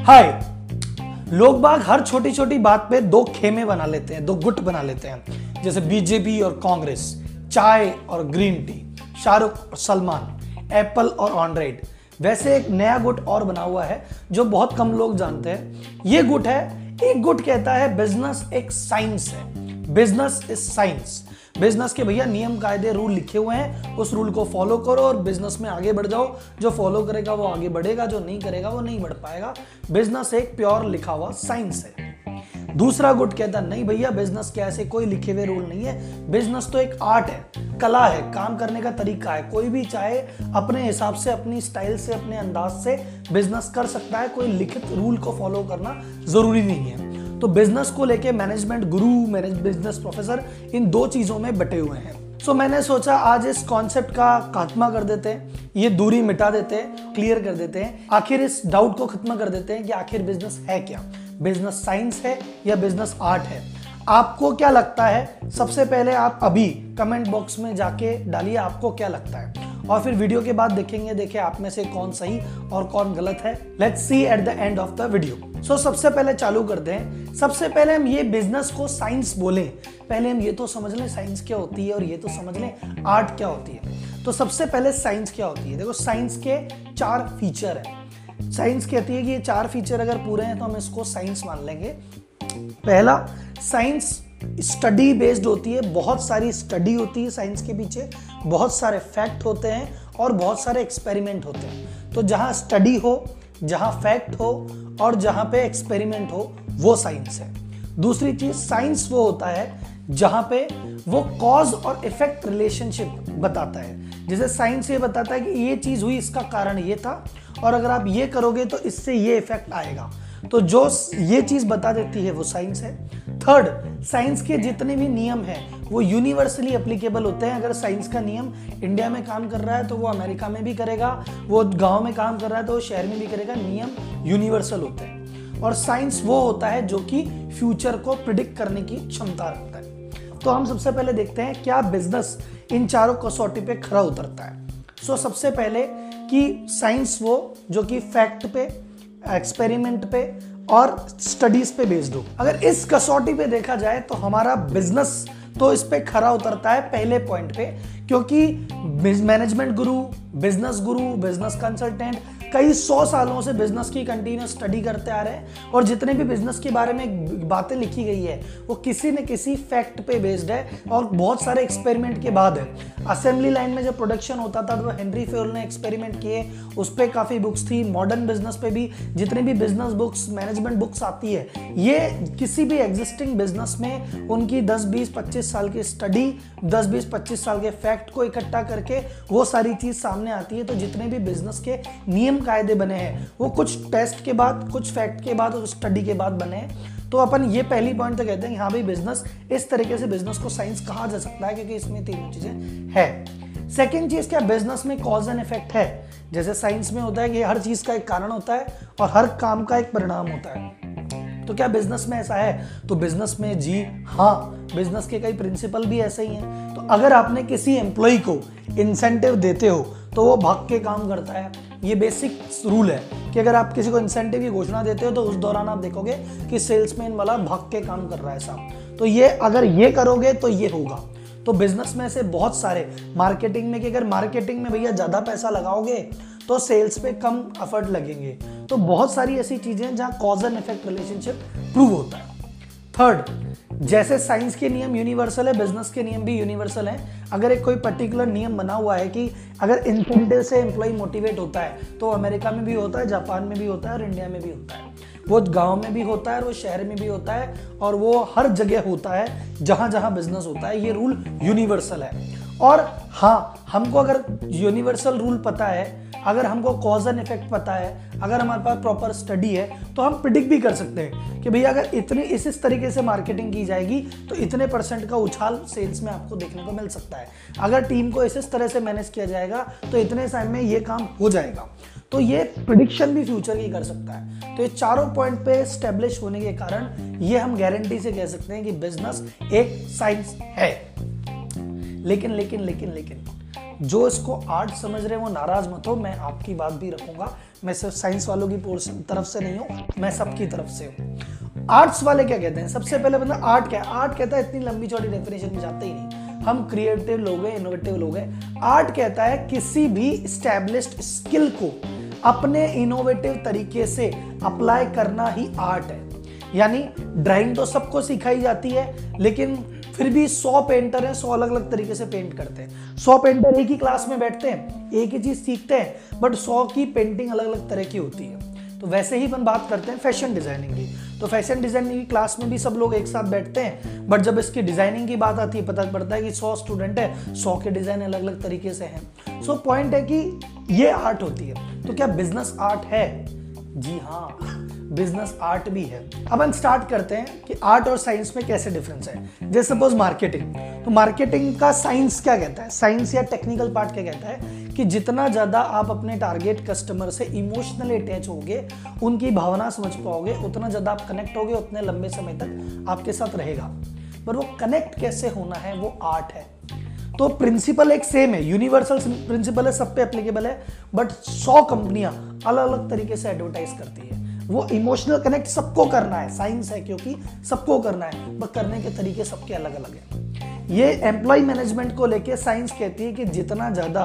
हाय। लोग बाग हर छोटी छोटी बात पे दो खेमे बना लेते हैं, दो गुट बना लेते हैं। जैसे बीजेपी और कांग्रेस, चाय और ग्रीन टी, शाहरुख और सलमान, एप्पल और ऑनड्राइड वैसे एक नया गुट और बना हुआ है, जो बहुत कम लोग जानते हैं। ये गुट है, एक गुट कहता है, बिज़नेस एक साइंस है। Business is science. बिज़नेस के भैया नियम, कायदे रूल लिखे हुए हैं। उस रूल को फॉलो करो और बिज़नेस में आगे बढ़ जाओ। जो फॉलो करेगा वो आगे बढ़ेगा, जो नहीं करेगा वो नहीं बढ़ पाएगा। बिज़नेस एक प्योर लिखा हुआ साइंस है। दूसरा गुट कहता नहीं भैया बिज़नेस के ऐसे कोई लिखे हुए रूल नहीं है। बिज़नेस तो एक आर्ट है, कला है, काम करने का तरीका है। कोई भी चाहे, अपने हिसाब से, अपनी स्टाइल से, अपने अंदाज से बिज़नेस कर सकता है। कोई लिखित रूल को फॉलो करना ज़रूरी नहीं है। तो बिज़नेस को लेके management Guru manage business professor in दो चीज़ों में बटे हुए हैं। सो so, मैंने सोचा आज इस कॉन्सेप्ट का खात्मा कर देते हैं ये दूरी मिटा देते हैं क्लियर कर देते हैं। आखिर इस डाउट को खत्म कर देते हैं कि आखिर बिज़नेस है क्या? बिज़नेस साइंस है या बिज़नेस आर्ट है? आपको क्या लगता है? सबसे पहले आप अभी कमेंट बॉक्स में जाके डालिए आपको क्या लगता है? और फिर वीडियो के बाद देखेंगे, देखे आप में से कौन सही और कौन गलत है। Let's see at the end of the video so सबसे पहले चालू करते हैं सबसे पहले हम ये बिज़नेस को साइंस बोले। पहले हम ये तो समझ लें साइंस क्या होती है और ये तो समझ लें आर्ट क्या होती है। तो सबसे पहले साइंस क्या होती है? देखो साइंस के चार फीचर है। साइंस कहती है कि ये चार फीचर अगर पूरे हैं तो हम इसको साइंस मान लेंगे। पहला साइंस स्टडी बेस्ड होती है, बहुत सारी स्टडी होती है साइंस के पीछे, बहुत सारे फैक्ट होते हैं और बहुत सारे एक्सपेरिमेंट होते हैं। तो जहाँ स्टडी हो, जहाँ फैक्ट हो और जहाँ पे एक्सपेरिमेंट हो, वो साइंस है। दूसरी चीज़, साइंस वो होता है जहाँ पे वो कॉज और इफ़ेक्ट रिलेशनशिप बताता है। जैसे साइंस ये बताता है कि ये चीज़ हुई, इसका कारण ये था और अगर आप ये करोगे तो इससे ये इफ़ेक्ट आएगा। तो जो ये चीज़ बता देती है वो साइंस है। थर्ड साइंस के जितने भी नियम हैं वो यूनिवर्सली एप्लीकेबल होते हैं। अगर साइंस का नियम इंडिया में काम कर रहा है तो वो अमेरिका में भी करेगा वो गाँव में काम कर रहा है तो वो शहर में भी करेगा। नियम यूनिवर्सल होते हैं। और साइंस वो होता है जो कि फ्यूचर को प्रिडिक्ट करने की क्षमता रखता है। तो हम सबसे पहले देखते हैं क्या बिज़नेस इन चारों कसौटी पे खरा उतरता है। सो so, सबसे पहले कि साइंस वो जो कि फैक्ट पे एक्सपेरिमेंट पे और स्टडीज़ पे बेस्ड हो। अगर इस कसौटी पे देखा जाए तो हमारा बिज़नेस तो इस पे खरा उतरता है पहले पॉइंट पे। क्योंकि मैनेजमेंट गुरु बिज़नेस गुरु बिज़नेस कंसल्टेंट कई सौ सालों से बिज़नेस की कंटिन्यूस स्टडी करते आ रहे हैं और जितने भी बिज़नेस के बारे में बातें लिखी गई है, वो किसी न किसी फैक्ट पे बेस्ड है और बहुत सारे एक्सपेरिमेंट के बाद है। असेंबली लाइन में जब प्रोडक्शन होता था तो हेनरी फेल ने एक्सपेरिमेंट किए। उस पर काफ़ी बुक्स थी। मॉडर्न बिज़नेस पे भी जितनी भी बिज़नेस बुक्स मैनेजमेंट बुक्स आती है, ये किसी भी एग्जिस्टिंग बिज़नेस में उनकी दस बीस पच्चीस साल की स्टडी दस बीस पच्चीस साल के फैक्ट को इकट्ठा करके वो सारी चीज़ सामने आती है तो जितने भी बिज़नेस के नियम कायदे बने हैं, वो कुछ टेस्ट के बाद, कुछ फैक्ट के बाद और स्टडी के बाद बने हैं। तो अपन ये पहली पॉइंट तो कहते हैं हाँ भाई बिज़नेस इस तरीके से बिज़नेस को साइंस कहा जा सकता है, क्योंकि इसमें तीनों चीज़ें है। सेकेंड चीज़, क्या बिज़नेस में कॉज एंड इफ़ेक्ट है? जैसे साइंस में होता है कि हर चीज़ का एक कारण होता है और हर काम का एक परिणाम होता है। तो क्या बिज़नेस में ऐसा है? तो बिज़नेस में जी हाँ बिज़नेस के कई प्रिंसिपल भी ऐसे ही हैं। तो अगर आपने किसी एम्प्लॉय को इंसेंटिव देते हो तो वो भाग के काम करता है। ये बेसिक रूल है कि अगर आप किसी को इंसेंटिव की घोषणा देते हो तो उस दौरान आप देखोगे कि सेल्समैन वाला भाग के काम कर रहा है साहब। तो ये, अगर ये करोगे तो ये होगा। तो बिज़नेस में से बहुत सारे मार्केटिंग में कि अगर मार्केटिंग में भैया ज़्यादा पैसा लगाओगे तो सेल्स पे कम एफर्ट लगेंगे। तो बहुत सारी ऐसी चीज़ें हैं जहाँ cause and effect relationship prove होता है। थर्ड जैसे साइंस के नियम यूनिवर्सल है बिज़नेस के नियम भी यूनिवर्सल है। अगर एक कोई पर्टिकुलर नियम बना हुआ है कि अगर इंसेंटिव से एम्प्लॉय मोटिवेट होता है तो अमेरिका में भी होता है, जापान में भी होता है और इंडिया में भी होता है। वो गाँव में भी होता है और वो शहर में भी होता है और वो हर जगह होता है जहाँ जहाँ बिज़नेस होता है। ये रूल यूनिवर्सल है। और हाँ हमको अगर यूनिवर्सल रूल पता है अगर हमको कॉज एंड इफ़ेक्ट पता है, अगर हमारे पास प्रॉपर स्टडी है तो हम प्रिडिक्ट भी कर सकते हैं कि भैया अगर इतनी, इस इस तरीके से मार्केटिंग की जाएगी तो इतने परसेंट का उछाल सेल्स में आपको देखने को मिल सकता है। अगर टीम को इस इस तरह से मैनेज किया जाएगा तो इतने टाइम में ये काम हो जाएगा। तो ये प्रिडिक्शन भी फ्यूचर की कर सकता है। तो ये चारों पॉइंट पे स्टेब्लिश होने के कारण ये हम गारंटी से कह सकते हैं कि बिज़नेस एक साइंस है। लेकिन लेकिन लेकिन लेकिन जो इसको आर्ट समझ रहे हैं, वो नाराज़ मत हो, मैं आपकी बात भी रखूँगा। मैं सिर्फ़ साइंस वालों की पोर्शन तरफ़ से नहीं हूँ, मैं सबकी तरफ़ से हूँ। आर्ट्स वाले क्या कहते हैं? सबसे पहले मतलब आर्ट क्या है आर्ट कहता है, इतनी लंबी चौड़ी डेफिनेशन में जाते ही नहीं। हम क्रिएटिव लोग हैं इनोवेटिव लोग हैं। आर्ट कहता है, किसी भी स्टैब्लिश्ड स्किल को अपने इनोवेटिव तरीके से अप्लाई करना ही आर्ट है। यानी ड्राइंग तो सबको सिखाई जाती है, लेकिन फिर भी सौ पेंटर हैं, सौ अलग अलग तरीके से पेंट करते हैं। सौ पेंटर एक ही क्लास में बैठते हैं, एक ही चीज़ सीखते हैं बट सौ की पेंटिंग अलग अलग तरह की होती है। तो वैसे ही अपन बात करते हैं फ़ैशन डिज़ाइनिंग की। तो फ़ैशन डिज़ाइनिंग की क्लास में भी सब लोग एक साथ बैठते हैं बट जब इसकी डिज़ाइनिंग की बात आती है, पता पड़ता है कि सौ स्टूडेंट है, सौ के डिज़ाइन अलग अलग तरीके से हैं। सो पॉइंट है कि ये आर्ट होती है। तो क्या बिज़नेस आर्ट है? जी हाँ बिज़नेस आर्ट भी है। अब हम स्टार्ट करते हैं कि आर्ट और साइंस में कैसे डिफरेंस है। जैसे सपोज़ मार्केटिंग तो मार्केटिंग का साइंस क्या कहता है? साइंस या टेक्निकल पार्ट क्या कहता है? कि जितना ज़्यादा आप अपने टारगेट कस्टमर से इमोशनली अटैच होगे, उनकी भावना समझ पाओगे, उतना ज़्यादा आप कनेक्ट होगे, उतने लंबे समय तक आपके साथ रहेगा। पर वो कनेक्ट कैसे होना है? वो आर्ट है। तो प्रिंसिपल एक सेम है। यूनिवर्सल प्रिंसिपल है, सब पे एप्लीकेबल है बट सौ कंपनियाँ अलग अलग तरीके से एडवर्टाइज करती है। वो इमोशनल कनेक्ट सबको करना है साइंस है क्योंकि सबको करना है बट करने के तरीके सबके अलग अलग है। ये एम्प्लॉय मैनेजमेंट को लेके साइंस कहती है कि जितना ज़्यादा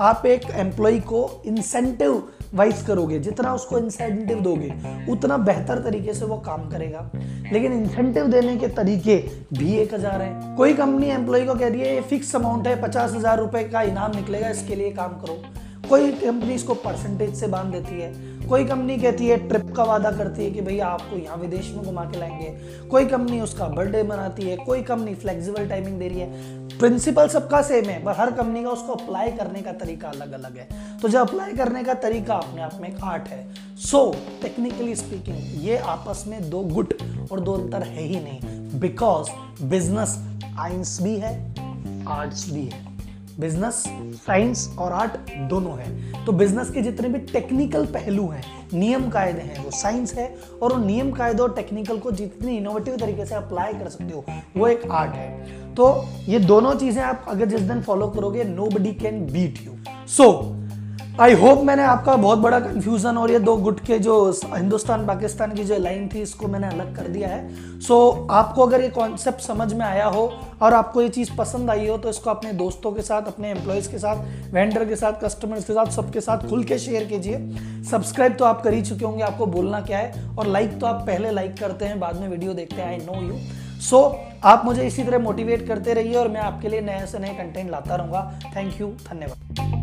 आप एक एम्प्लॉय को इंसेंटिव वाइज करोगे, जितना उसको इंसेंटिव दोगे, उतना बेहतर तरीके से वो काम करेगा। लेकिन इंसेंटिव देने के तरीके भी एक हज़ार है। कोई कंपनी एम्प्लॉय को कह रही है, ये फिक्स अमाउंट है, पचास हज़ार रुपए का इनाम निकलेगा, इसके लिए काम करो। कोई कंपनी इसको परसेंटेज से बाँध देती है। कोई कंपनी कहती है ट्रिप का वादा करती है कि भैया आपको यहाँ विदेश में घुमा के लाएँगे। कोई कंपनी उसका बर्थडे मनाती है, कोई कंपनी फ्लेक्सिबल टाइमिंग दे रही है। प्रिंसिपल सबका सेम है, पर हर कंपनी का उसको अप्लाई करने का तरीका अलग अलग है। तो जब अप्लाई करने का तरीका अपने आप में एक आर्ट है। सो टेक्निकली स्पीकिंग ये आपस में दो गुट और दो अंतर है ही नहीं। बिकॉज़ बिज़नेस आइंस भी है आर्ट्स भी है। बिज़नेस, साइंस और आर्ट दोनों है। तो बिज़नेस के जितने भी टेक्निकल पहलू हैं, नियम कायदे हैं, वो साइंस है और उन नियम कायदे और टेक्निकल को जितने इनोवेटिव तरीके से अप्लाई कर सकते हो, वो एक आर्ट है। तो ये दोनों चीज़ें आप अगर जिस दिन फॉलो करोगे nobody can beat you so I hope मैंने आपका बहुत बड़ा कंफ्यूजन और ये दो गुट के जो हिंदुस्तान पाकिस्तान की जो लाइन थी इसको मैंने अलग कर दिया है। सो so, आपको अगर ये कॉन्सेप्ट समझ में आया हो और आपको ये चीज़ पसंद आई हो तो इसको अपने दोस्तों के साथ अपने एम्प्लॉयज़ के साथ वेंडर के साथ कस्टमर्स के साथ सबके साथ खुल के शेयर कीजिए। सब्सक्राइब तो आप कर ही चुके होंगे आपको बोलना क्या है? और लाइक तो आप पहले लाइक करते हैं बाद में वीडियो देखते हैं आई नो यू सो आप मुझे इसी तरह मोटिवेट करते रहिए और मैं आपके लिए नए से नए कंटेंट लाता रहूँगा। थैंक यू धन्यवाद।